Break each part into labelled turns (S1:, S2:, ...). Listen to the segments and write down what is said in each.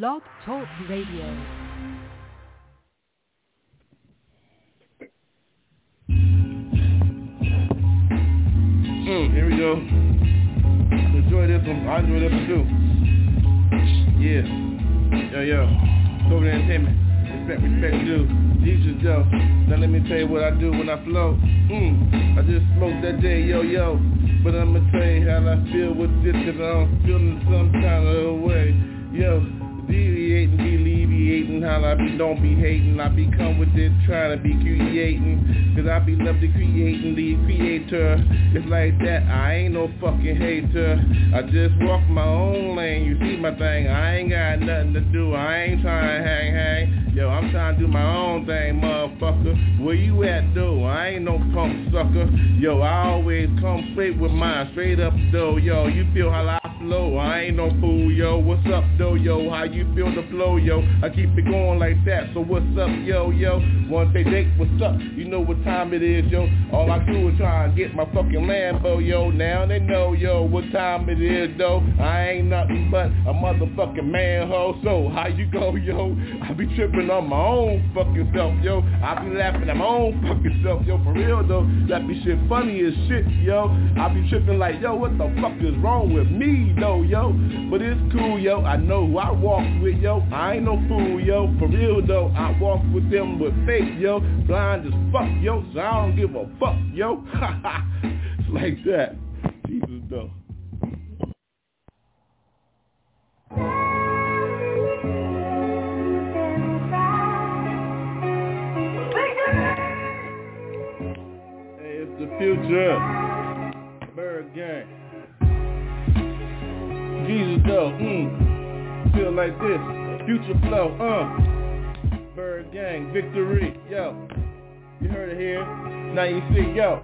S1: Blog Talk Radio.
S2: Mm, here we go. Enjoy this one. I enjoy this one too. Yeah. Yo, yo. Sober Entertainment. Respect, respect, due. Jesus, yo. Now let me tell you what I do when I flow. Mm. I just smoked that day, yo, yo. But I'ma tell you how I feel with this, cause I'm feeling some kind of way. Yo, deviating, alleviating, how I be, don't be hating. I be come with it, trying to be creating. Cause I be love to creating, the creator. It's like that, I ain't no fucking hater. I just walk my own lane, you see my thing. I ain't got nothing to do, I ain't trying to hang, hang. Yo, I'm trying to do my own thing, motherfucker. Where you at, though? I ain't no punk sucker. Yo, I always come straight with mine, straight up, though. Yo, you feel how I flow? I ain't no fool, yo. What's up, though, yo? How you feel the flow, yo? I keep it going like that, so what's up, yo, yo? Once they date, what's up? You know what time it is, yo. All I do is try and get my fucking Lambo, yo. Now they know, yo, what time it is, though. I ain't nothing but a motherfucking manhole. So, how you go, yo? I be tripping on my own fucking self, yo. I be laughing at my own fucking self, yo. For real, though. That be shit funny as shit, yo. I be tripping like, yo, what the fuck is wrong with me, though, yo? But it's cool, yo. I know who I walk with, yo. I ain't no fool, yo. For real, though. I walk with them with faith, yo. Blind as fuck, yo. So I don't give a fuck, yo. it's like that. Jesus, though. Hey, it's the future. Bird gang. Jesus though, mm. Feel like this. Future flow, uh. ByrdGang, victory, yo. You heard it here. Now you see, yo.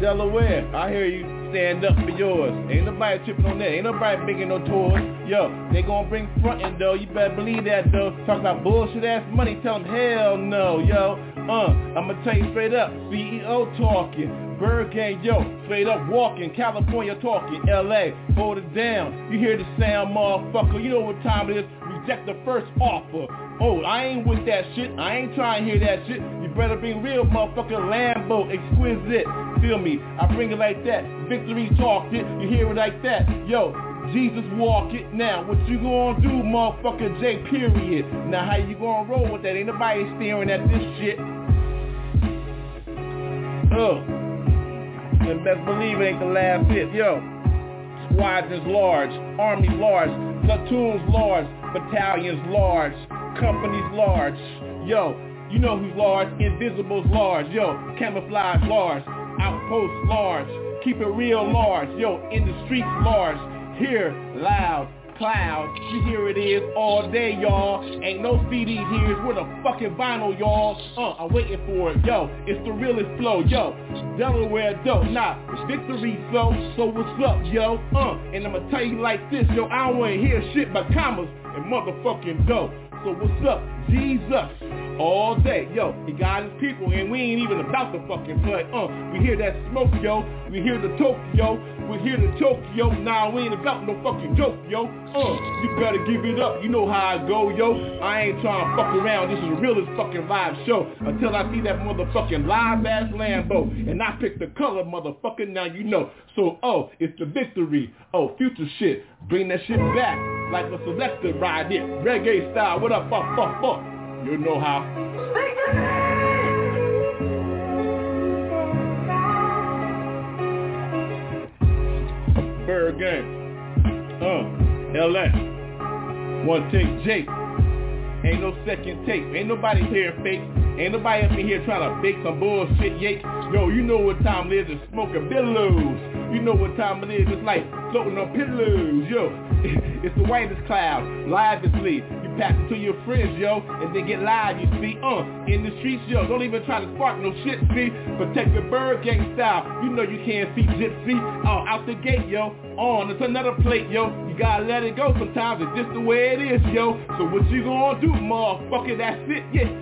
S2: Delaware, I hear you. Stand up for yours. Ain't nobody tripping on that. Ain't nobody making no tours. Yo, they gonna bring frontin' though. You better believe that though. Talk about bullshit ass money. Tell them hell no, yo. Uh, I'ma tell you straight up. CEO talking. ByrdGang, yo, straight up walking, California talking, LA, hold it down. You hear the sound, motherfucker. You know what time it is. Reject the first offer. Oh, I ain't with that shit. I ain't trying to hear that shit. You better be real motherfucker Lambo, exquisite. Feel me? I bring it like that. Victory talked it. You hear it like that. Yo, Jesus walk it now. What you gonna do, motherfucker J period? Now how you gonna roll with that? Ain't nobody staring at this shit. Oh. And best believe it ain't the last hit. Yo. Squadrons large, army large, platoons large, battalions large, companies large. Yo, you know who's large, invisibles large. Yo, camouflage large, outposts large, keep it real large. Yo, in the streets large, here loud, clouds. You hear it is all day, y'all. Ain't no CD here. With the fucking vinyl, y'all. Uh, I'm waiting for it. Yo, it's the realest flow. Yo, Delaware dope. Nah, it's victory flow. So what's up, yo? Uh, and I'ma tell you like this, yo. I don't wanna hear shit but commas and motherfucking dope. So what's up? Jesus. All day, yo, he got his people and we ain't even about to fucking play, uh, we hear that smoke, yo, we hear the Tokyo, we hear the Tokyo, nah, we ain't about no fucking joke, yo, uh, you better give it up, you know how I go, yo, I ain't trying to fuck around, this is the realest fucking live show, until I see that motherfucking live ass Lambo, and I pick the color, motherfucker, now you know, so, oh, it's the victory, oh, future shit, bring that shit back, like a selector ride it, reggae style, what up, fuck, fuck, fuck, you know how. Bird game. Uh, LA. One take Jake. Ain't no second take. Ain't nobody here fake. Ain't nobody up in here trying to bake some bullshit yake. Yo, you know what time it is It's smoking billows. You know what time it is. It's like floating on pillows. Yo, it's the whitest cloud. Live Lively. Pass it to your friends, yo, and they get live, you see. Uh, in the streets, yo. Don't even try to spark no shit, see. Protect the ByrdGang style. You know you can't see gypsy. Uh, out the gate, yo. On, it's another plate, yo. You gotta let it go sometimes. It's just the way it is, yo. So what you gonna do, motherfucker? That's it, yeah.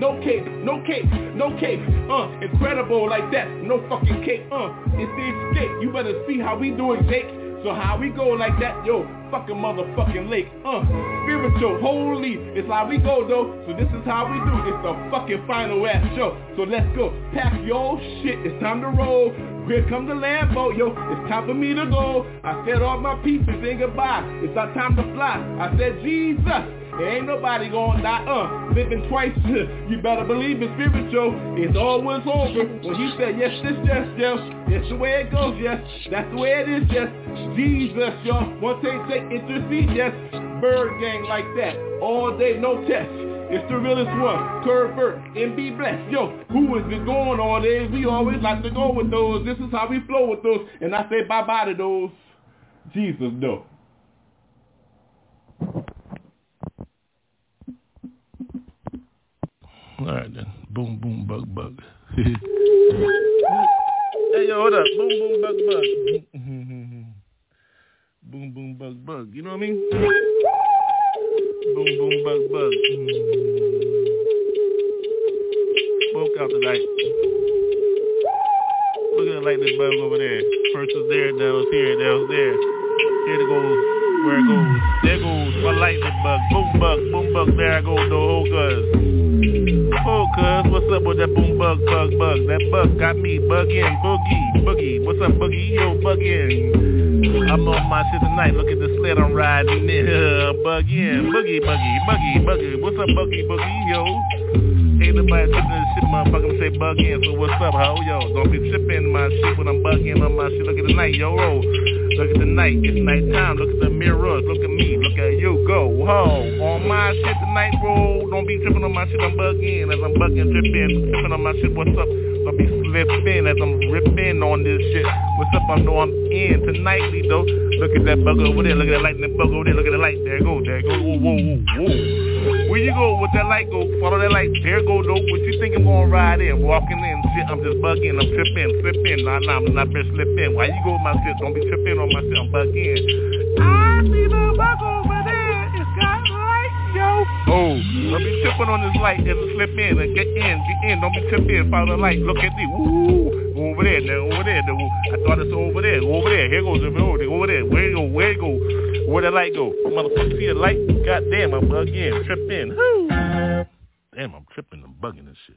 S3: no cape, no cape, no cape, uh, incredible like that, no fucking cape, uh, it's the escape, you better see how we do it, Jake, so how we go like that, yo, fucking motherfucking lake, uh, spiritual, holy, it's how we go though, so this is how we do, it's the fucking final ass show, so let's go, pack your shit, it's time to roll, here comes the Lambo, yo, it's time for me to go, I said all my pieces and goodbye, it's our time to fly, I said Jesus, there ain't nobody gonna die, uh, living twice, you better believe it's spiritual, it's always over, when he said yes, this, yes, yes, that's the way it goes, yes, that's the way it is, yes, Jesus, yo, one take, take, intercede, yes, ByrdGang like that, all day, no test, it's the realest one, Curvert, and be blessed. Yo, who is it going all day? We always like to go with those. This is how we flow with those. And I say bye-bye to those. Jesus, no.
S2: All right then. Boom, boom, bug, bug. hey, yo, hold up. Boom, boom, bug, bug. boom, boom, bug, bug. You know what I mean? Boom, boom, bug, bug. Spoke out tonight. Look at the lightning bug over there. First was there, now it's here, now it's there. Here it goes, where it goes. There goes my lightning bug. Boom bug, boom bug, there I go, the whole cuz. Oh, cuz, what's up with that boom bug, bug, bug? That bug got me bugging, boogie, boogie. What's up, boogie? Yo, bugging. I'm on my shit tonight. Look at the sled I'm riding. Uh, bugging, boogie, boogie, boogie, boogie. What's up, boogie, boogie? Yo. Ain't nobody tripping this shit, motherfucker. Say bug in. So what's up, ho? Yo, don't be tripping my shit when I'm bugging on my shit. Look at the night, yo, roll. Look at the night. It's nighttime. Look at the mirrors. Look at me. Look at you. Go, ho. On my shit tonight, roll. Don't be tripping on my shit. I'm bugging as I'm bugging, tripping, tripping on my shit. What's up? I'll be slipping as I'm ripping on this shit. What's up? I know I'm in tonightly though. Look at that bug over there. Look at that lightning bug over there. Look at the light. There it go. There it go. Whoa, whoa, whoa, whoa. Where you go with that light go? Follow that light. There go dope. What you think I'm gonna ride in? Walking in. Shit, I'm just bugging. I'm tripping, slipping. Nah, nah, I'm not been slipping. Why you go with my shit? Don't be tripping on my shit. I'm bugging. I see the bug over there. It's got light, yo. Oh, don't be tripping on this light and slip in and get in, get in. Don't be tripping. Follow the light. Look at me. Woo. Over there, now, over there. Now, I thought it's over there. Over there. Here goes the road. Over there. Where it go? Where it go? Where the light go? Motherfucker, see the light? God damn, I'm bugging. Tripping. Woo. Damn, I'm tripping. I'm bugging this shit.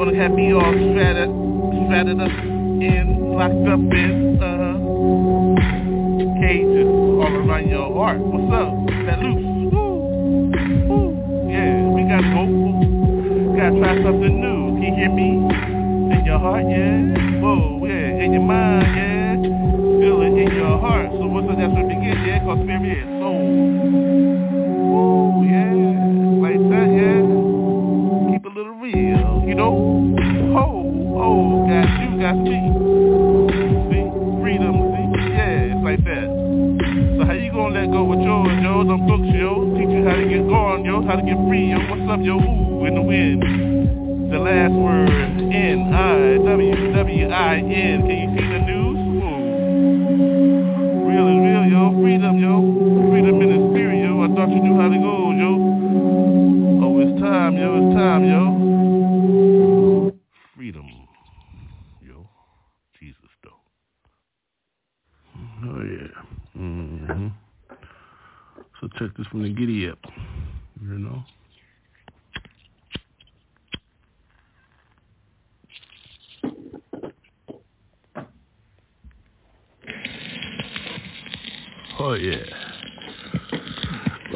S2: Gonna have me all strated, strated up in, locked up in, uh-huh. Cages all around your heart. What's up? That loose. Woo. Woo. Yeah, we gotta go. Gotta try something new. Can you hear me? In your heart, yeah. Whoa, yeah. In your mind, yeah. Feel it in your heart. So what's up? That's it begins, yeah. Cause spirit.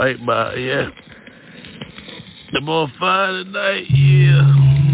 S2: Light by, yeah. The more fire tonight, yeah.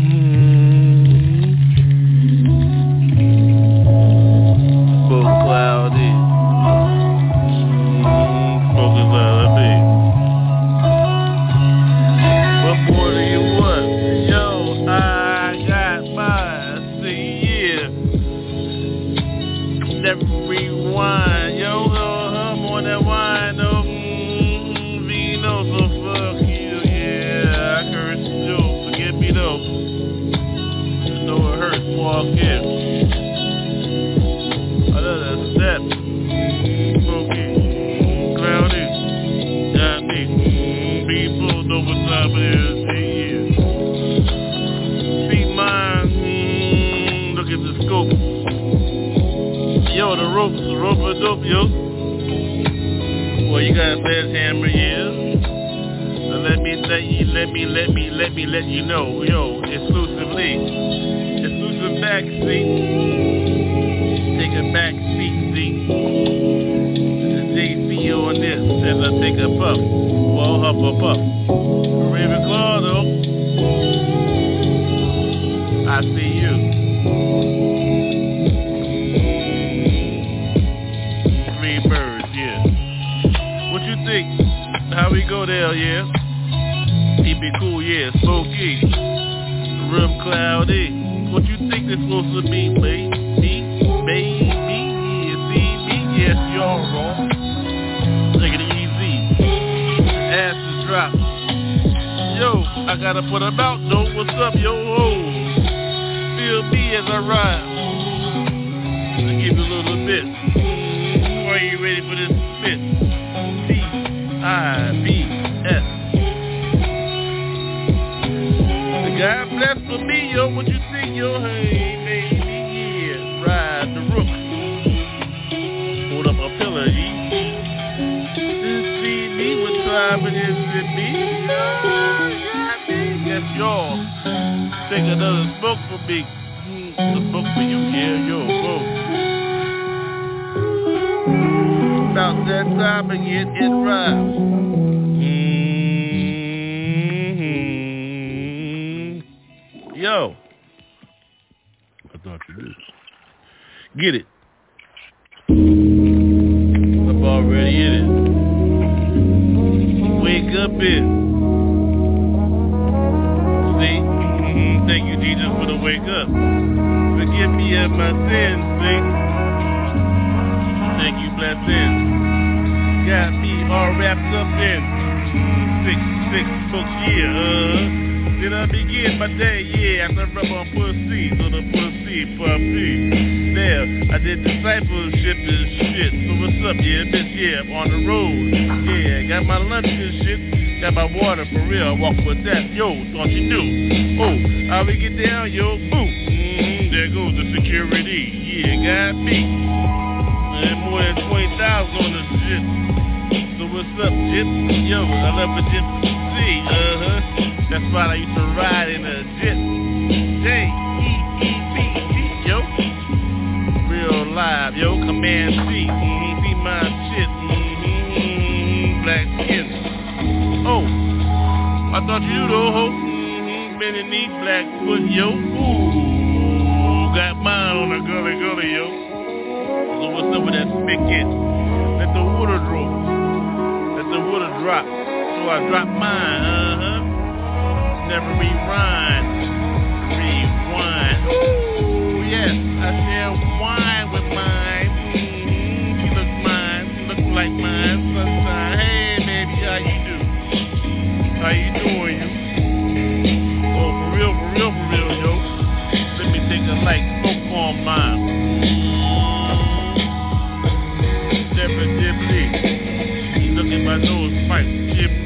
S2: Yo. I thought you did. Get it. I'm already in it. Wake up in. See? Mhm. Thank you, Jesus, for the wake up. Forgive me of my sins, see? Thank you, blessings. Got me all wrapped up in six, six books, yeah, uh. Did I begin my day, yeah, after I rub on pussy, so the pussy, puppy. There, I did discipleship and shit, so what's up, yeah, bitch, yeah, on the road. Yeah, got my lunch and shit, got my water for real, walk with that, yo, thought you knew. Oh, how we get down, yo, boo. Mm, there goes the security, yeah, got me. And more than 20,000 on the shit. So what's up, Jip? Yo, I love a Jip C, uh-huh. That's why I used to ride in a jet. J-E-E-B-T, yo. Real live, yo. Command C. Mm-hmm. Be my shit. Mm-hmm. Black skin. Oh. I thought you though, ho. Mm-hmm. Beneath Blackfoot, yo. Ooh. Got mine on the gully gully, yo. So what's up with that spigot? Let the water drop. Let the water drop. So I drop mine, uh-huh. Never rewind. Rewind. Ooh, yes. I share wine with mine. Mm-hmm. She look mine. She look like mine. Sunshine. Hey, baby, how you do? How you doing, you? Oh, for real, for real, for real, yo. Let me take a light smoke on mine. Dibbly. Look at my nose pipe. Dibbly.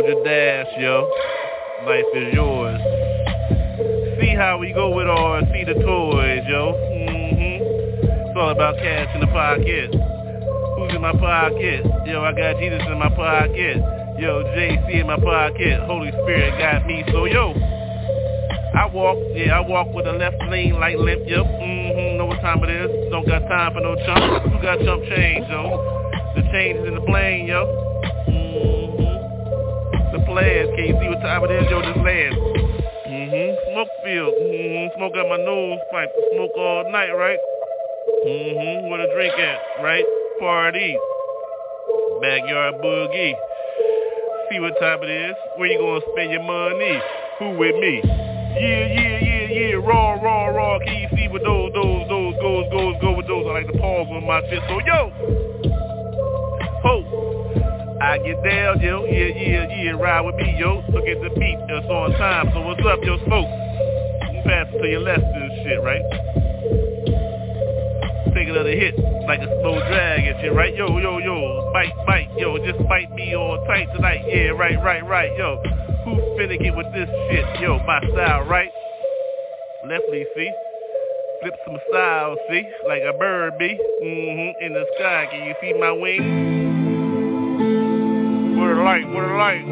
S2: Your dash, yo. Life is yours. See how we go with ours. See the toys, yo. Mm-hmm. It's all about cash in the pocket. Who's in my pocket? Yo, I got Jesus in my pocket. Yo, JC in my pocket. Holy Spirit got me. So, yo, I walk, yeah, I walk with a left lane like limp, yep. Mm-hmm, know what time it is. Don't got time for no chump. Who got chump change, yo? The change is in the plane, yo. Players, can you see what time it is, yo? This land. Mm-hmm. Smoke field. Mm-hmm. Smoke out my nose pipe. Smoke all night, right? Mm-hmm. Where the drink at, right? Party. backyard boogie. See what time it is. Where you gonna spend your money? Who with me? Yeah, yeah, yeah, yeah. Raw, raw, raw. Can you see what those, those, those goes, goes, go with those? I like to pause on my shit. So yo, ho. I get down, yo, yeah, yeah, yeah, ride with me, yo. Look at the beat, it's on time. So what's up, yo, smoke? Pass it to your left and shit, right? Take another hit, like a slow drag and shit, right? Yo, yo, yo, bite, bite, yo, just bite me on tight tonight. Yeah, right, right, right, yo. Who finna get with this shit? Yo, my style, right? Leftly, see? Flip some style, see? Like a bird be. Mm-hmm, in the sky. Can you see my wings? A light, what a light.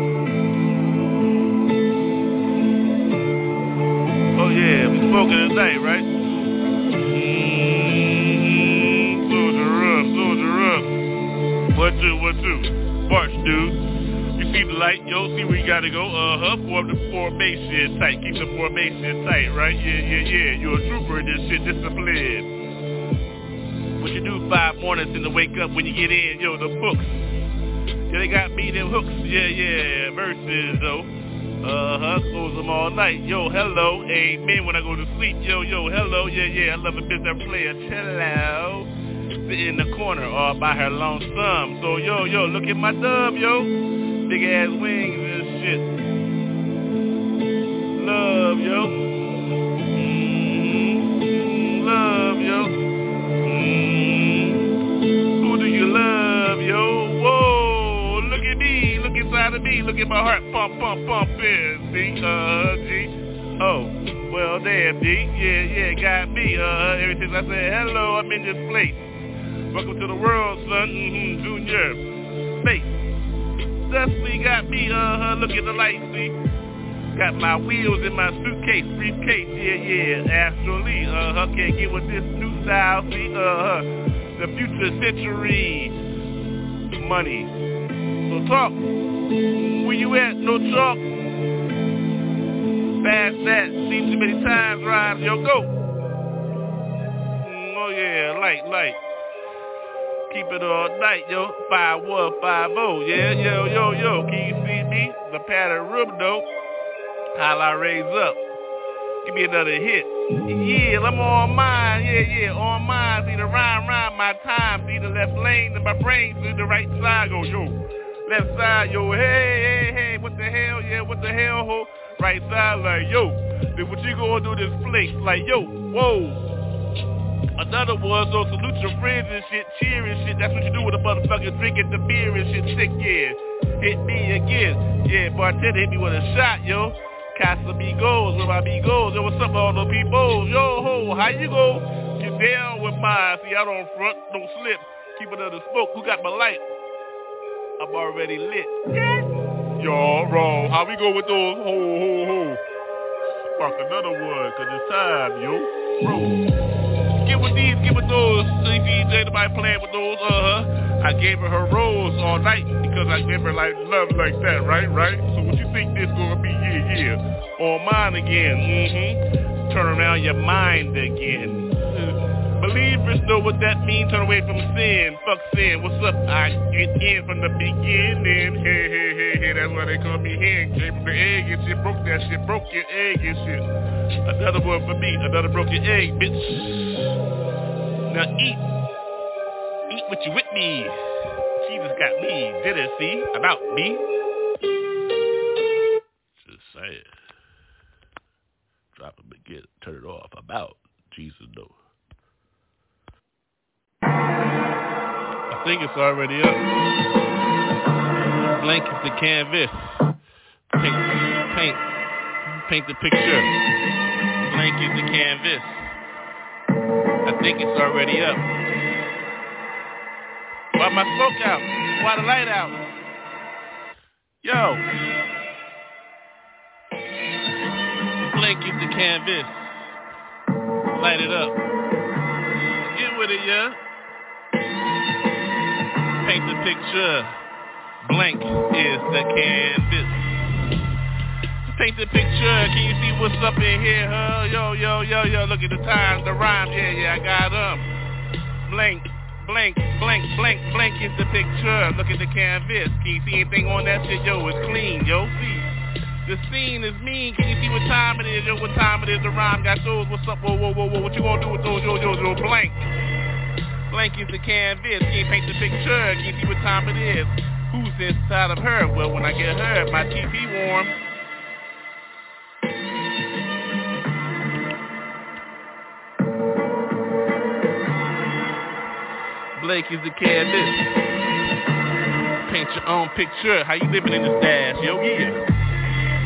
S2: Oh yeah, we smoking tonight, right? Mm-hmm. Soldier up? March, dude. You see the light, yo, see where you gotta go. Uh-huh, form the formation tight. Keep the formation tight, right? Yeah, yeah, yeah. You're a trooper in this shit, discipline. What you do five mornings and to wake up when you get in, yo, the books. Yeah, they got me them hooks. Yeah, yeah, verses though. Uh-huh, close them all night. Yo, hello, amen when I go to sleep. Yo, yo, hello, yeah, yeah, I love a bitch that play a cello. Sit in the corner all by her lonesome. So, yo, yo, look at my dub, yo. Big ass wings and shit. Love, yo. Mm-hmm. Love, yo. Look at my heart pump, pump, pumping. See, uh, G. Oh, well, damn, G. Yeah, yeah, got me. Uh, ever since I said hello, I'm in this place. Welcome to the world, son. Mm-hmm, junior. Space. Dusty got me. Uh, look at the light, see. Got my wheels in my suitcase, briefcase. Yeah, yeah, astrally. Uh-huh, can't get with this new style. See, uh-huh. The future century. Money. So talk. You at? No talk. Fast that. Seen too many times ride. Yo, go. Mm, oh yeah, light, light. Keep it all night, yo. Five one, five oh. Yeah, yo, yo, yo. Can you see me? The pattern room though. Holla raise up. Give me another hit. Yeah, I'm on mine. Yeah, yeah, on mine. See the rhyme, rhyme my time. See the left lane in my brain. See the right side go, yo. Left side, yo. Hey, hey, hey. What the hell? Yeah, what the hell, ho? Right side, like, yo. Then what you gonna do this flick? Like, yo, whoa. Another one, so salute your friends and shit, cheer and shit. That's what you do with a motherfucker drinking the beer and shit sick, yeah. Hit me again. Yeah, bartender hit me with a shot, yo. Casamigos, with my B amigos. Yo, what's up, all the people? Yo, ho, how you go? Get down with mine. See, I don't front, don't slip. Keep it under smoke. Who got my light? I'm already lit. Yo, wrong. How we go with those? Ho, ho, ho. Spark another one, cause it's time, yo. Bro. Get with these, get with those. CPJ, nobody playing with those, uh-huh. I gave her her rose all night because I gave her like love like that, right, right? So what you think this gonna be? Yeah, yeah. On mine again, mm-hmm. Turn around your mind again. Believers know what that means. Turn away from sin. Fuck sin. What's up? I get in from the beginning. Hey, hey, hey, hey. That's why they call me hen. Came from the egg and shit. Broke that shit. Broke your egg and shit. Another one for me. Another broke your egg, bitch. Now eat. Eat what you with me. Jesus got me. Did it, see? About me. Just say it. Drop it, it. Turn it off. About Jesus, though. I think it's already up. Blank is the canvas. Paint, paint, paint the picture. Blank is the canvas. I think it's already up. Why my smoke out? Why the light out? Yo. Blank is the canvas. Light it up. Get with it, yeah. Paint the picture. Blank is the canvas. Paint the picture. Can you see what's up in here, huh? Yo, yo, yo, yo. Look at the time, the rhyme. Yeah, yeah, I got them. Blank, blank, blank, blank, blank is the picture. Look at the canvas. Can you see anything on that shit? Yo, it's clean, yo. See, the scene is mean. Can you see what time it is? Yo, what time it is? The rhyme got those. What's up? Whoa, whoa, whoa, whoa. What you gonna do with those? Yo, yo, yo, blank. Blank is the canvas. Can you paint the picture? Can you see what time it is? Who's inside of her? Well, when I get her, my TP warm. Blake is the canvas. Paint your own picture. How you living in the stash? Yo, yeah.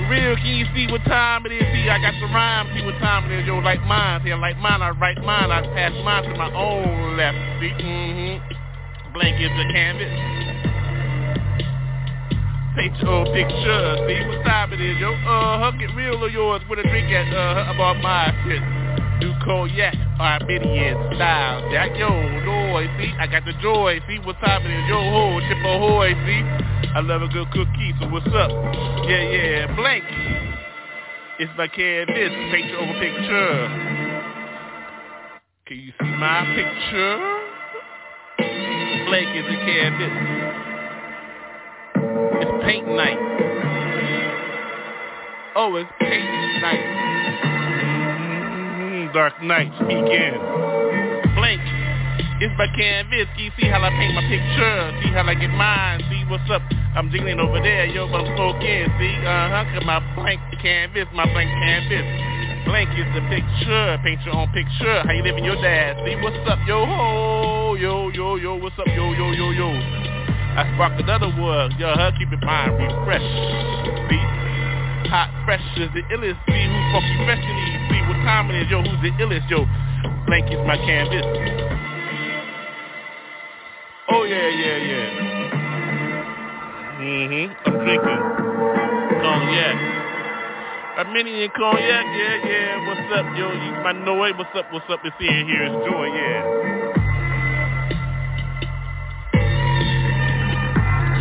S2: Real, can you see what time it is? See, I got the rhyme. See what time it is? Yo, like mine. See, I like mine. I write mine. I pass mine to my own left. See, mm-hmm. Blank is the canvas. Paint your own picture. See what time it is? Yo, uh-huh. Get real of yours with a drink at, uh, about my shit. New cognac, Armenian style. Jack, yo, joy, see, I got the joy, see what's happening, yo ho, chip ahoy, see, I love a good cookie, so what's up? Yeah, yeah, blank. It's my canvas, picture over picture. Can you see my picture? Blank is a canvas. It's paint night. Oh, it's paint night mm-hmm, dark night speaking. Blank. It's my canvas. See how I paint my picture. See how I get mine. See what's up. I'm jiggling over there. Yo, but I'm smoking. See, uh-huh. Cause my blank canvas, my blank canvas. Blank is the picture. Paint your own picture. How you living your dad? See what's up, yo ho, yo yo yo. What's up, yo yo yo yo? I spark another word. Yo, huh? Keep it mind refresh. See hot, fresh is the illest. See who's funky fresh in these. See what time it is, yo. Who's the illest, yo? Blank is my canvas. Oh yeah, yeah, yeah. Mm-hmm. I'm drinking cognac. Armenian cognac, yeah, yeah. What's up, yo? You my Noe. What's up? What's up? It's here. Here is joy, yeah.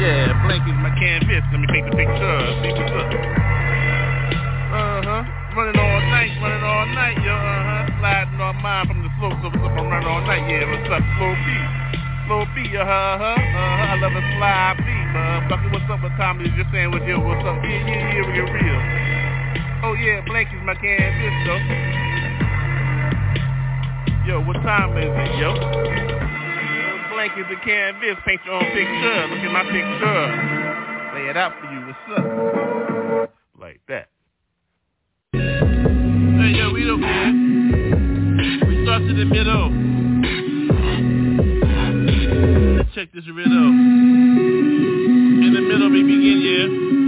S2: Yeah, blank is my canvas. Let me take the picture. See what's up. Uh-huh. Running all night, running all night, yo, uh-huh. Sliding on mine from the slope, so? I'm running all night, yeah, what's up? Slow beat. Slow beat, uh-huh, uh-huh. I love a slide beat, motherfucker. What's up with Tommy? Just saying with you, what's up? Yeah, yeah, yeah, we get real. Oh, yeah, blank is my canvas, though. Yo, what time is it, yo? Blank is the canvas. Paint your own picture. Look at my picture. Lay it out for you. What's up? Like that. Hey, yo, we don't care. We start to the middle. Check this riddle. In the middle, we begin, yeah.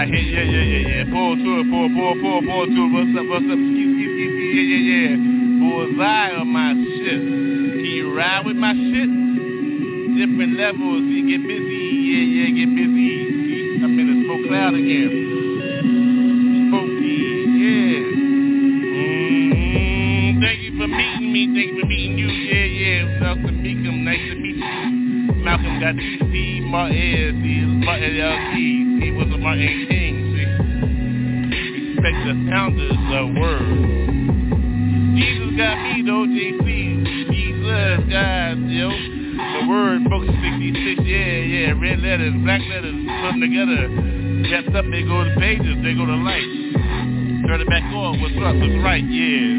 S2: I hit, yeah, yeah, yeah, yeah. Pull to it, pull, pull, pull, pull to it. What's up, what's up? Ski, ski, ski, ski, yeah, yeah, yeah. Bullseye on my shit. Can you ride with my shit? Different levels. You get busy, yeah, yeah, get busy. I'm in a smoke cloud again. Smoky, yeah. Mm-hmm. Thank you for meeting me. Thank you for meeting you. Yeah, yeah. Malcolm Meekum, nice to meet you. Malcolm got DC, Martin, see, Martin LT. He was a Martin the founders of the Word. Jesus got me though, JC. Jesus, God, yo. The word, book 66, yeah, yeah. Red letters, black letters, put them together. Wrapped up, they go to pages, they go to lights. Turn it back on, what's up, what's right, yeah.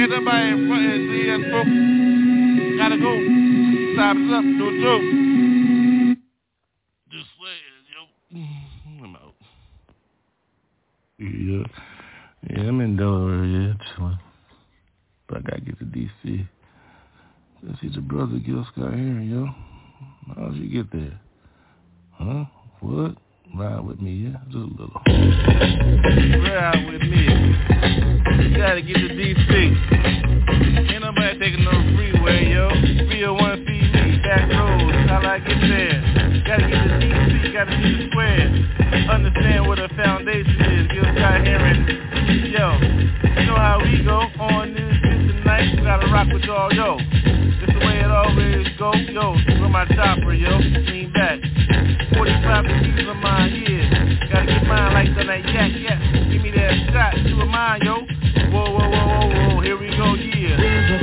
S2: Everybody in front of the folks gotta go. Time's up, no joke. Just saying, yo. Mm-hmm, I'm out. Yeah. Yeah, I'm in Delaware, yeah, chilling. But I gotta get to D.C. Let's see the brother Gil Scott-Heron, yo. How'd you get there? Huh? What? Ride with me, yeah? Just a little. Ride with me. You gotta get to D.C. Ain't nobody taking no freeway, yo. 301 feet me, back roads, how I get there. Gotta get to D.C., gotta see the square. Understand what a foundation is. Gil Scott-Heron, yo. You know how we go on this shit tonight. We gotta rock with y'all, yo. This the way it always go, yo. With my chopper, yo. Lean back. 45 degrees of mine, yeah. Gotta get mine like the night, yak, yak. Give me that shot, you a mine, yo. Whoa, whoa, whoa, whoa, whoa. Here we go, yeah.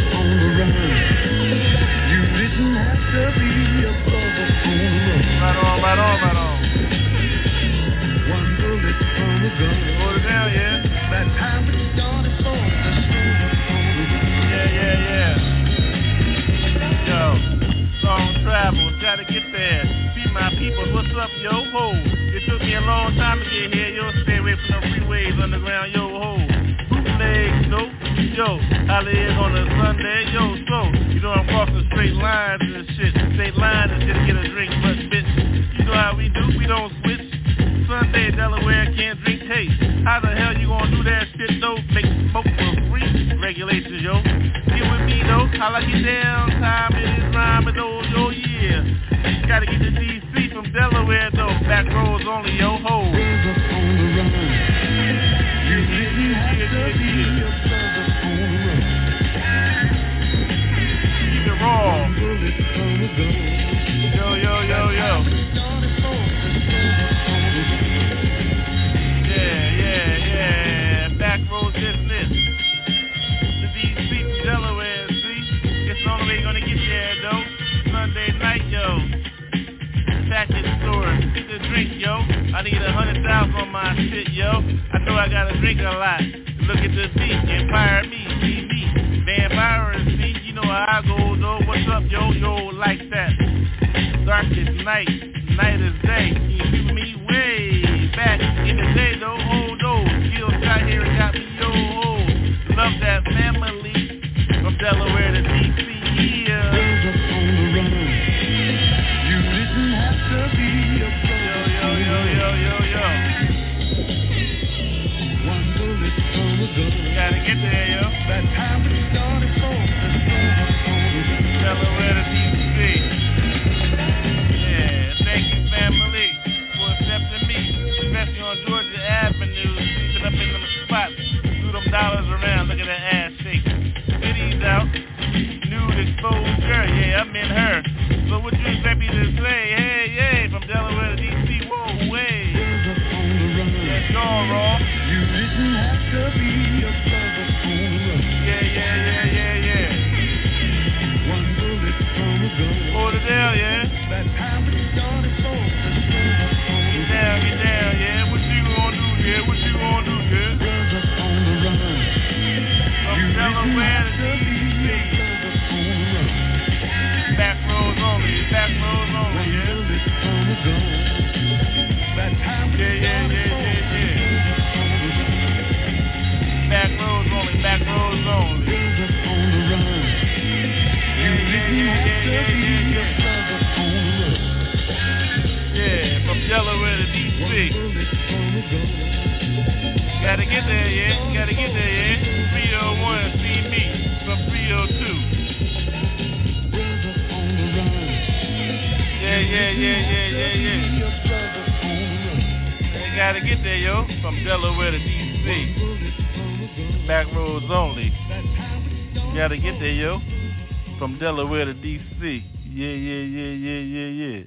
S2: From Delaware to DC. Yeah, yeah, yeah, yeah, yeah, yeah.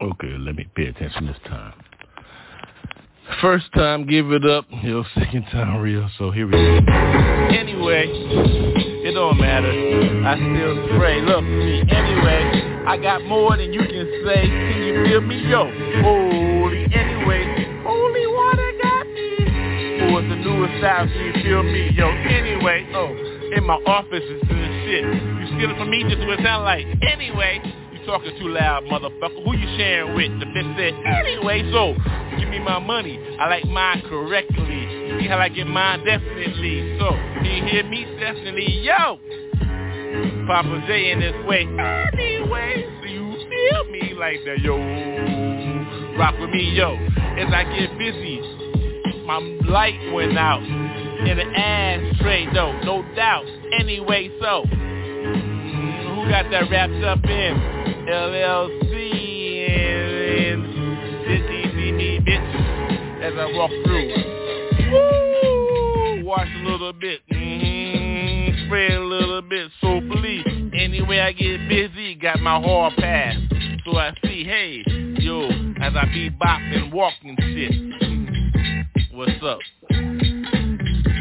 S3: Okay, let me pay attention this time. First time, give it up. Yo, second time, real. So here we go.
S2: Anyway, it don't matter. I still pray. Look, me. Anyway, I got more than you can say. Can you feel me? Yo, holy. Anyway, holy water got me. It's the newest style. Can you feel me? Yo, anyway. Oh, in my office is shit. You stealing from me? Just what it sound like. Anyway. you Talking too loud, motherfucker. Who you sharing with? The bitch said, anyway, so give me my money. I like mine correctly. See how I get mine definitely. So, you hear me? Definitely. Yo! Poppa J in this way. Anyway, so you feel me like that, yo. Rock with me, yo. As I get busy, my light went out. In the ashtray, though, no doubt. Anyway, so. Who got that wrapped up in? LLC and, and bitch. As I walk through. Woo! Watch a little bit. Mm-hmm. Spread a little bit. So believe. Anyway, I get busy. Got my hall pass. So I see, hey, yo, as I be bopping, walking shit. What's up?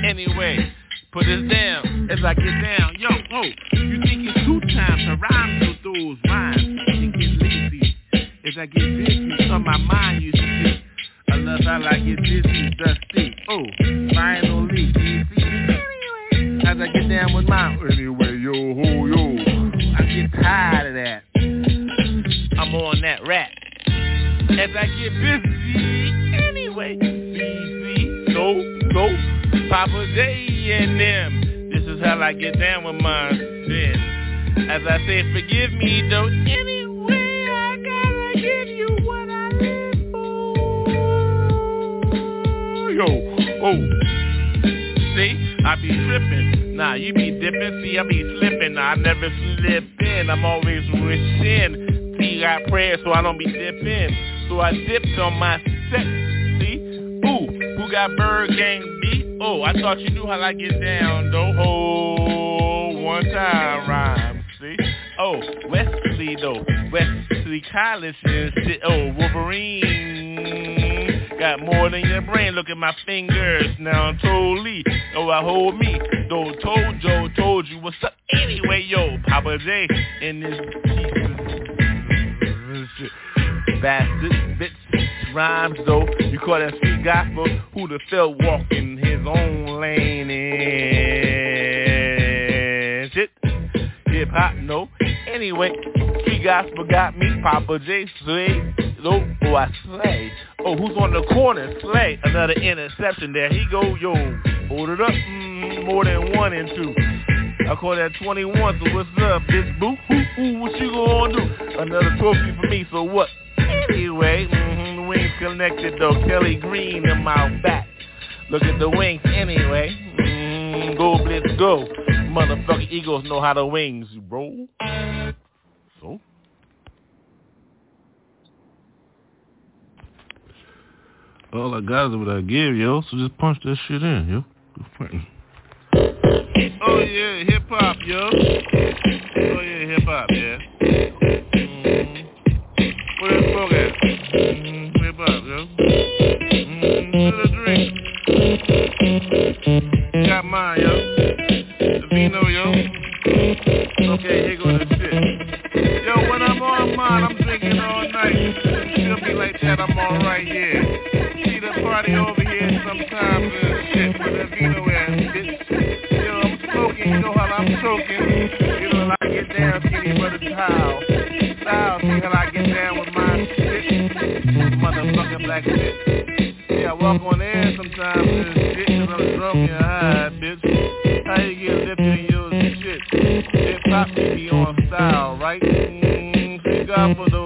S2: Anyway, put this down as I get down. Yo, oh, you think it's two times to rhyme with those rhymes? It get lazy as I get busy on my mind. You see, unless I like it busy, dusty. Oh, finally, see. Anyway, as I get down with mine. Anyway, yo, ho, yo, I get tired of that. I'm on that rap. As I get busy, anyway, busy, so, so, Poppa J and them. This is how I get down with mine. Then, as I say, forgive me though. Anyway, I gotta give you what I live for. Yo, oh. See, I be tripping. Nah, you be dipping. See, I be slipping. Nah, I never slip in. I'm always wishing. See, I pray so I don't be dipping. So I dipped on my set. See, ooh, got ByrdGang beat? Oh, I thought you knew how I get down. though. Oh, one time rhyme. See, oh, Wesley though, Wesley College and shit. Oh, Wolverine got more than your brain. Look at my fingers now. Totally. Oh, I hold me. Though told Joe, told you what's up. Anyway, yo, Poppa J in this bastard bits rhymes though. You call that street gospel? Who the felt walking his own lane and shit? Hip hop, no. Anyway, street gospel got me, Poppa J. Slay. Oh, oh, I slay. Oh, who's on the corner? Slay. Another interception. There he go, yo. Hold it up. Mm, more than one and two. I call that 21, so what's up, bitch boo? Ooh, ooh, what you gonna do? Another trophy for me, so what? Anyway, mm-hmm, wings connected though. Kelly Green in my back. Look at the wings anyway. Mm, go blitz go. Motherfucking Eagles know how the wings roll. So.
S3: All I got is what I give, yo. So just punch that shit in, yo.
S2: Oh yeah, hip hop, yo. Oh yeah, hip hop, yeah. Mm-hmm. Mm-hmm. Hip yo. Mm-hmm. Get a drink. Got mine, yo. The vino, yo. Okay, here go the shit. Yo, when I'm on mine, I'm drinking all night. Feel me like that, I'm alright, yeah. See the party over here sometimes and shit with the vino ass, bitch. Yo, I'm smoking, you know how I'm choking. You know how I get down, skinny brother Tile. Style, see how I get down with. Motherfucking black shit. Yeah, I walk on air sometimes and shit cause I'm drunk and high, bitch. How you get lifted in your shit? Hip hop be on style, right? Mm, God for the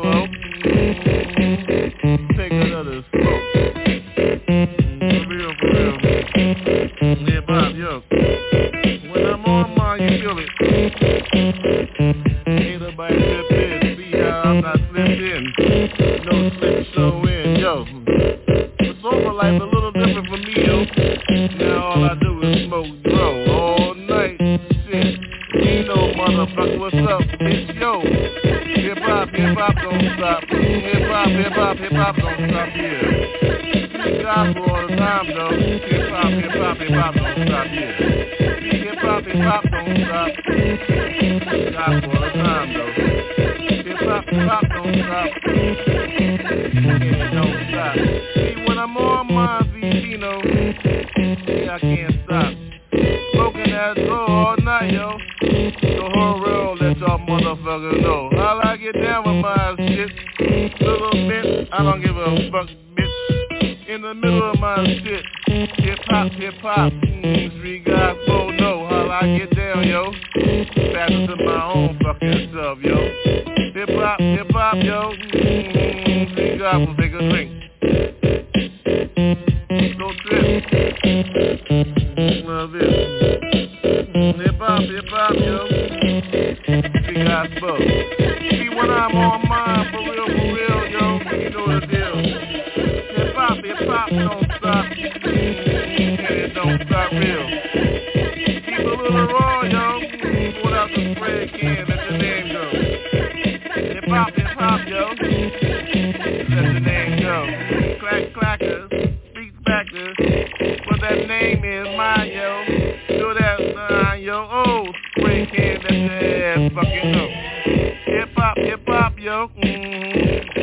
S2: yo. Mm-hmm.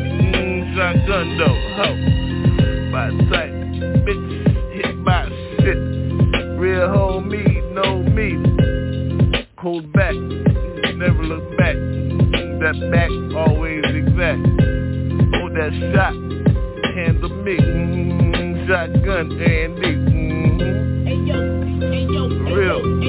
S2: Strong, yo. Mm, shotgun though. Ho. My type. Bitch. Hit my shit. Real homie, know me. Hold back, never look back. That back always exact. Hold that shot, handle me. Mm, shotgun Andy. Mm, real.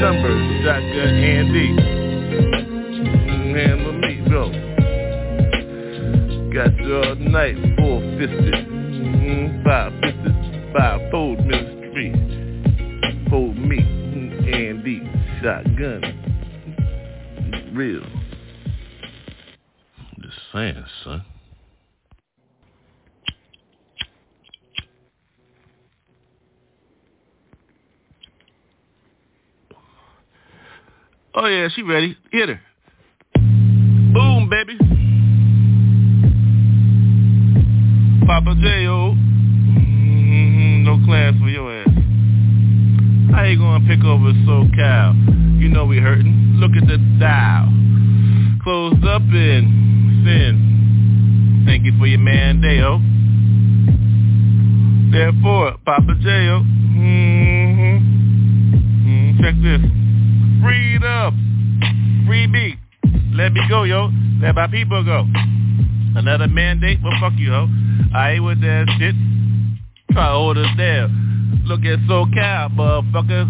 S2: Numbers, shotgun Andy. Handle me, go. Got you all night, four fisted. Mm-hmm. Five fisted, five fold ministry. Hold me, mm-hmm. Andy, shotgun real. I'm just saying, son. Oh yeah, she ready. Hit her. Boom, baby. Poppa J.O. Mm-hmm, no class for your ass. How you gonna pick over SoCal? You know we hurting. Look at the dial. Closed up in sin. Thank you for your man, Deo. Therefore, Poppa J.O. Mm-hmm. Mm, check this. Freedom. Free beat. Let me go, yo. Let my people go. Another mandate? Well, fuck you, ho. I ain't with that shit. Try us down. Look at SoCal, motherfuckers.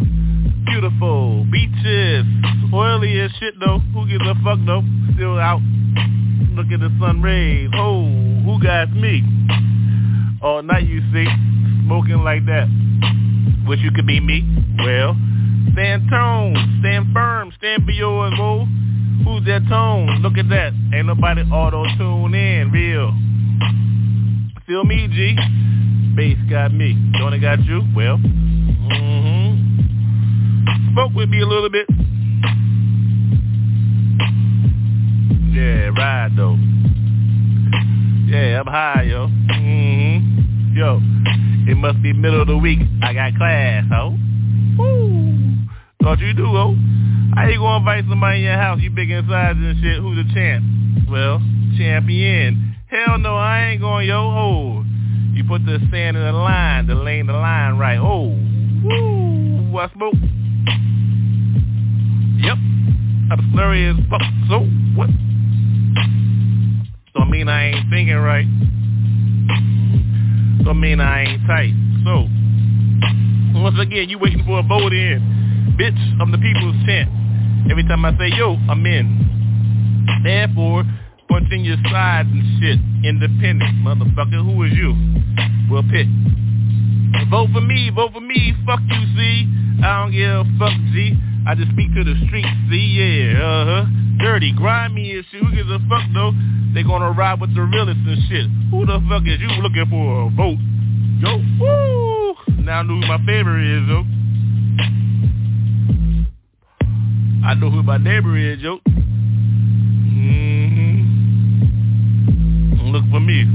S2: Beautiful. Beaches. Oily as shit, though. Who gives a fuck, though? Still out. Look at the sun rays. Oh, who got me? All night, you see. Smoking like that. Wish you could be me. Well, stand tone. Stand firm. Stand for yours, boo. Who's that tone? Look at that. Ain't nobody auto-tune in. Real. Feel me, G? Bass got me. Don't it got you? Well, mm-hmm. Spoke with me a little bit. Yeah, ride though. Yeah, I'm high, yo. Mm-hmm. Yo, it must be middle of the week. I got class, ho. Woo. Thought you do, ho. How you gonna invite somebody in your house, you big inside and shit, who's the champ? Well, champion. Hell no, I ain't going yo ho. You put the sand in the line, the lane the line right. Oh, woo, I smoke. Yep, I'm slurry as fuck. So, what? I mean I ain't thinking right. I mean I ain't tight. So, once again, you waiting for a vote in. Bitch, I'm the people's champ. Every time I say yo, I'm in. Therefore, punching your sides and shit. Independent, motherfucker. Who is you? Well, pick. Vote for me, vote for me. Fuck you, see. I don't give a fuck, G. I just speak to the streets, see, yeah, uh-huh. Dirty, grimy and shit. Who gives a fuck, though? They gonna ride with the realest and shit. Who the fuck is you looking for a vote? Yo, woo! Now I know who my favorite is, though. I know who my neighbor is, yo. Mm-hmm. Look for me.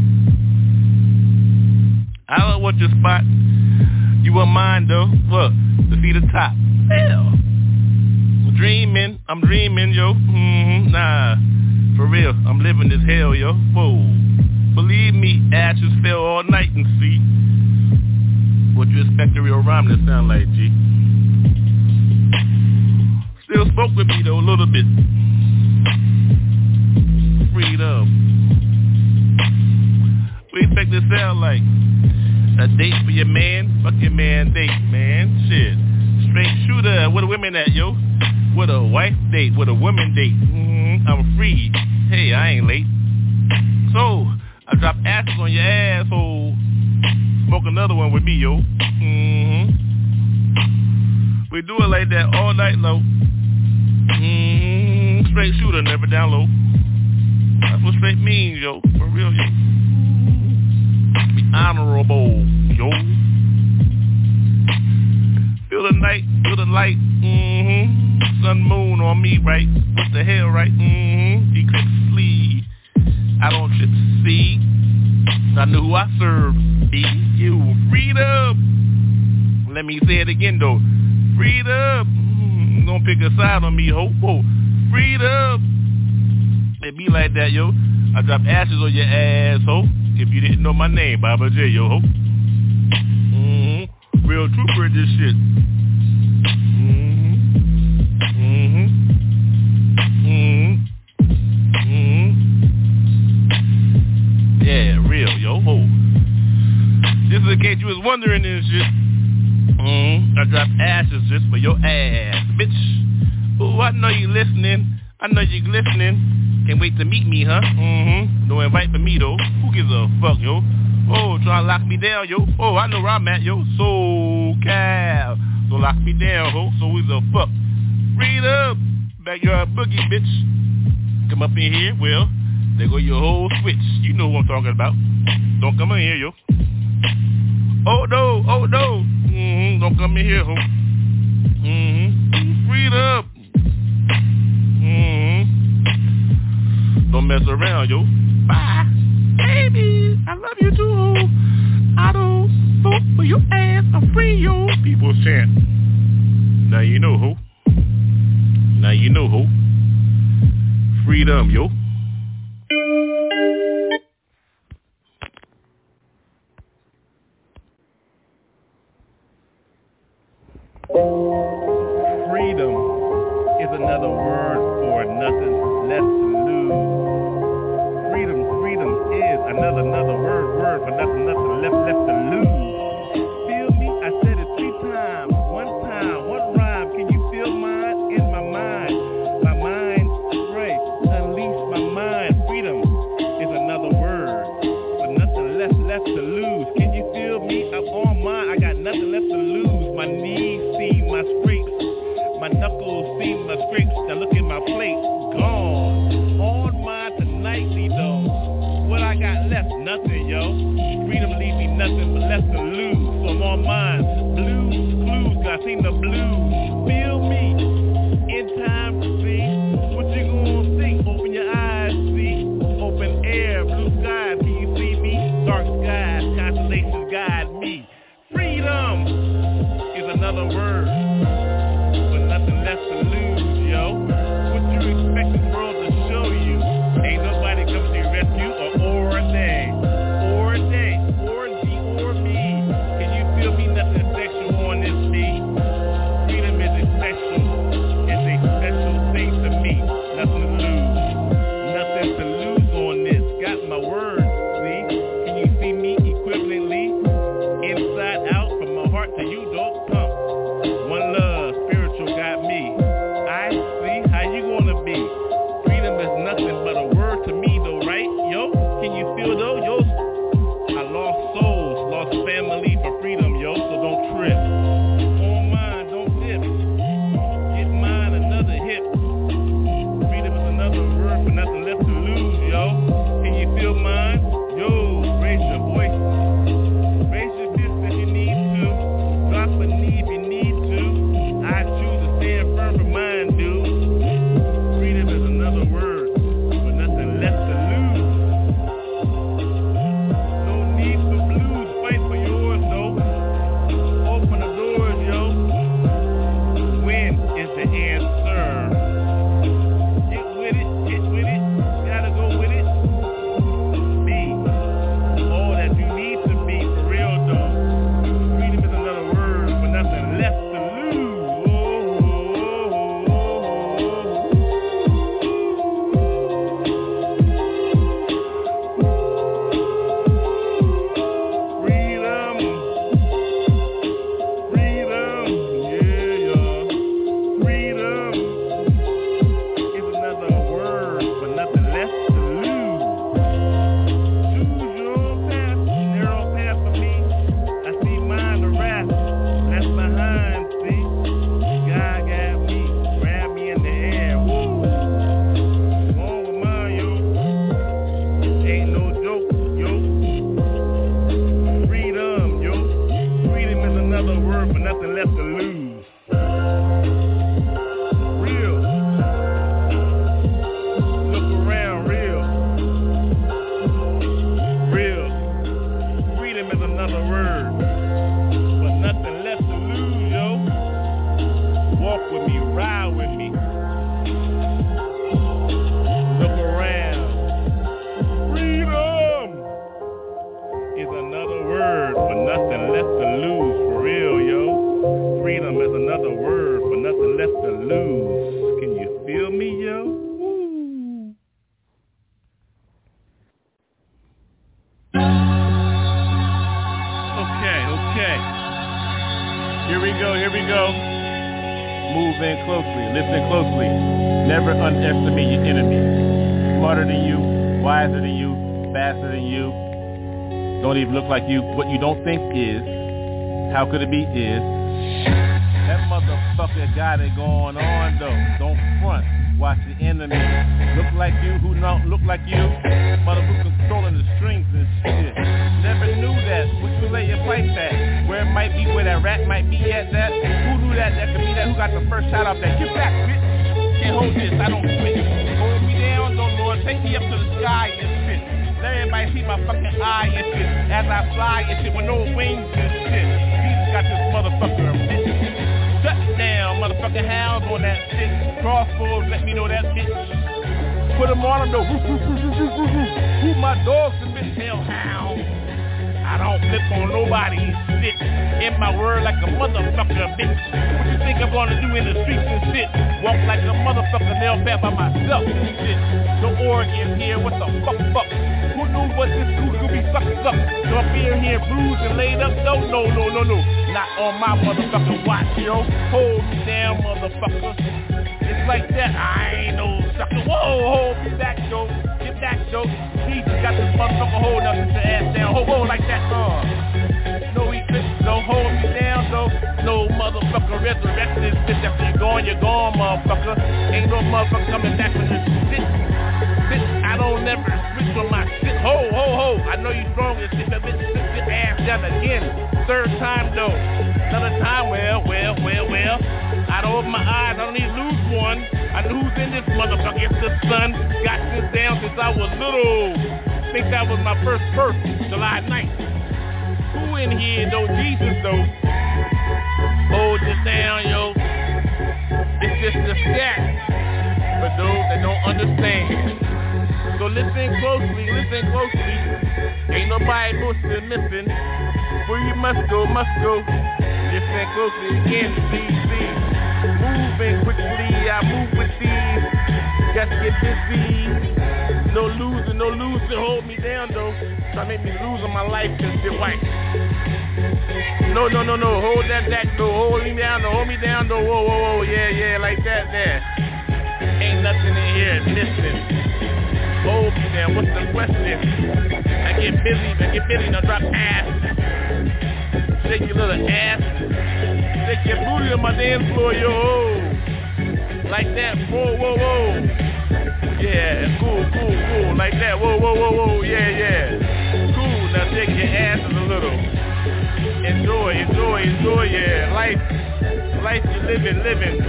S2: I don't want your spot. You want mine, though. What? To see the top. Hell. I'm dreaming. I'm dreaming, yo. Mm-hmm. Nah. For real. I'm living this hell, yo. Whoa. Believe me, ashes fell all night and see. What you expect a real rhyme to sound like, G? Still spoke with me though a little bit. Freedom. What you expect to sound like? A date for your man? Fuck your man date, man. Shit. Straight shooter. Where the women at, yo? With a wife date, with a woman date. Mm-hmm. I'm free. Hey, I ain't late. So, I drop ashes on your asshole. Smoke another one with me, yo. Mm-hmm. We do it like that all night low. Mm-hmm. Straight shooter, never down low. That's what straight means, yo. For real, yo. Be honorable, yo. Feel the night, feel the light. Mm-hmm. Sun, moon on me, right? What the hell, right? Mm-hmm. Eclipse sleeve. I don't trip see. I know who I serve. Be you. Freedom. Let me say it again, though. Freedom. Mm, gonna pick a side on me, ho. Whoa. Freedom. It be like that, yo. I drop ashes on your ass, ho. If you didn't know my name, Baba J, yo, ho. Mm-hmm. Real trooper in this shit. Mm-hmm. Mm-hmm. Mm-hmm. Yeah, real, yo, ho. Just in case you was wondering this shit. Mm-hmm. I drop ashes just for your ass, bitch. Ooh, I know you listening. I know you listening. Can't wait to meet me, huh? Mm-hmm. No invite for me, though. Who gives a fuck, yo? Oh, try to lock me down, yo. Oh, I know where I'm at, yo. So cal. So lock me down, ho. So who's a fuck? Read up. Backyard boogie, bitch. Come up in here, well, there go your whole switch. You know what I'm talking about. Don't come in here, yo. Oh no, oh no. Don't come in here. Mm-hmm. Freed up. Mm-hmm. Don't mess around, yo. Bye. Baby, I love you too. I don't vote for your ass. I'm free, yo. People chant. Now you know, who. Now you know, who. Freedom, yo. Freedom is another word for nothing less to closely, listen closely. Never underestimate your enemy. Smarter than you, wiser than you, faster than you. Don't even look like you. What you don't think is, how could it be is. That motherfucker got it going on though. Don't front. Watch the enemy. Look like you, who don't look like you. Motherfucker controlling the strings and shit. Never knew that. What you lay your pipe at? Where it might be, where that rat might be at that. Who knew that? That could be that. Who got the first shot off that? Get back, bitch. Can't hold this. I don't quit. Hold me down, though, Lord. Take me up to the sky and shit. Let everybody see my fucking eye and shit. As I fly and shit with no wings and shit. Jesus got this motherfucker, bitch. Shut down, motherfucking hounds on that shit. Crossbows, let me know that bitch. Put them on them though. Who my dogs have been hellhound. I don't flip on nobody's shit. In my word like a motherfucker, bitch. What you think I'm gonna do in the streets and shit? Walk like a motherfucker, nail back by myself shit. No Oregon here, what the fuck, fuck? Who knew what this dude could be sucked up? No beer here, bruised and laid up, no, no, no, no, no. Not on my motherfucking watch, yo. Hold down, motherfucker. Like that, I ain't no sucker. Whoa, hold me back, yo. Get back, yo. Jesus got this motherfucker holding up his ass down. Hold, hold like that, uh. No eclipse, don't hold me down, though. No motherfucker resurrect this bitch. After you're gone, you're gone, motherfucker. Ain't no motherfucker coming back from this shit. Bitch, I don't never switch on my shit. Ho, ho, ho. I know you strong as shit, but bitch, sit your ass down again. Third time, though. Another time, well, well, well, well. I don't open my eyes, I don't need to lose one. I know who's in this motherfucker. It's the sun. Got this down since I was little. Think that was my first birth, July 9th. Who in here know Jesus though? Hold this down, yo. It's just a stat for those that don't understand. So listen closely, listen closely. Ain't nobody missing, missing. Where you must go, must go. Listen closely again, please, please. Moving quickly, I move with these. to get busy. No losing, no losing, hold me down though. Try to make me lose on my life just get white. No, no, no, no, hold that back though, hold me down though, hold me down though, whoa, whoa, whoa, yeah, yeah, like that there. Ain't nothing in here missing. Hold me down, what's the question? I get busy, I get busy, now drop ass. Shake your little ass. Shake your booty on my dance floor, yo. Like that, whoa, whoa, whoa. Yeah, cool, cool, cool. Like that. Whoa, whoa, whoa, whoa. Yeah, yeah. Cool. Now shake your asses a little. Enjoy, enjoy, enjoy. Yeah, life, life you living, living.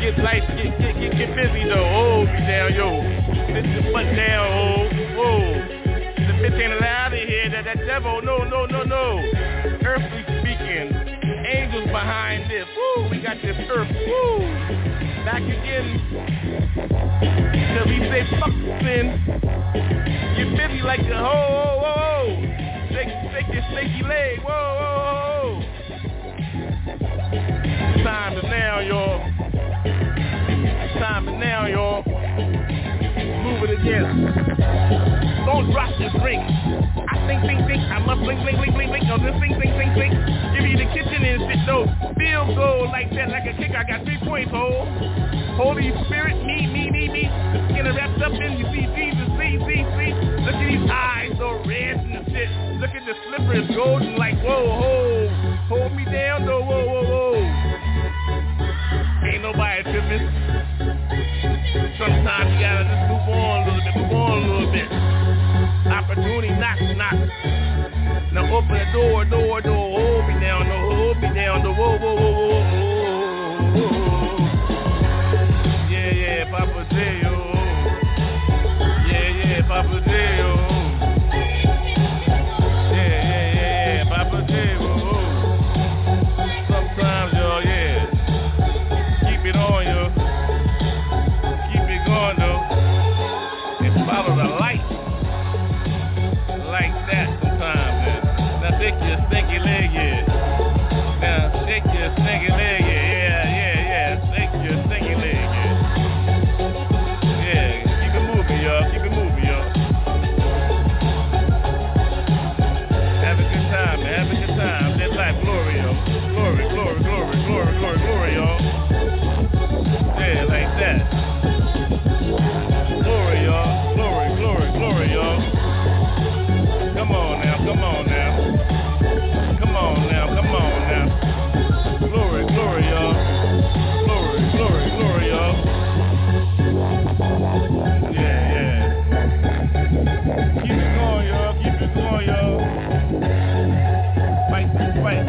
S2: Get life, get, get, get, get busy though. Hold me down, yo. Sit your butt down, oh, whoa. The bitch ain't allowed in here. That that devil, no, no, no, no. Behind this. Woo, we got this earth. Woo, back again. Cause we say fuck sin. You busy like a ho ho ho ho. Shake, shake your shaky leg. Whoa, whoa, whoa. Time is now, y'all. Time is now, y'all. Move it again. Don't drop your drink. I think, think, think. I must blink, blink, blink, blink, blink. No, just think, think, think, think. Give you the kitchen and shit, though. Field goal like that, like a kick. I got three points, hole. Holy Spirit, me, me, me, me. The skin wrapped up in you. See Jesus, see, see, see. Look at these eyes, so red and shit. Look at the slipper, it's golden. Like whoa, whoa, hold me down, though. Whoa, whoa, whoa. Ain't nobody tripping. Sometimes you gotta just knock. Now open the door, door, door.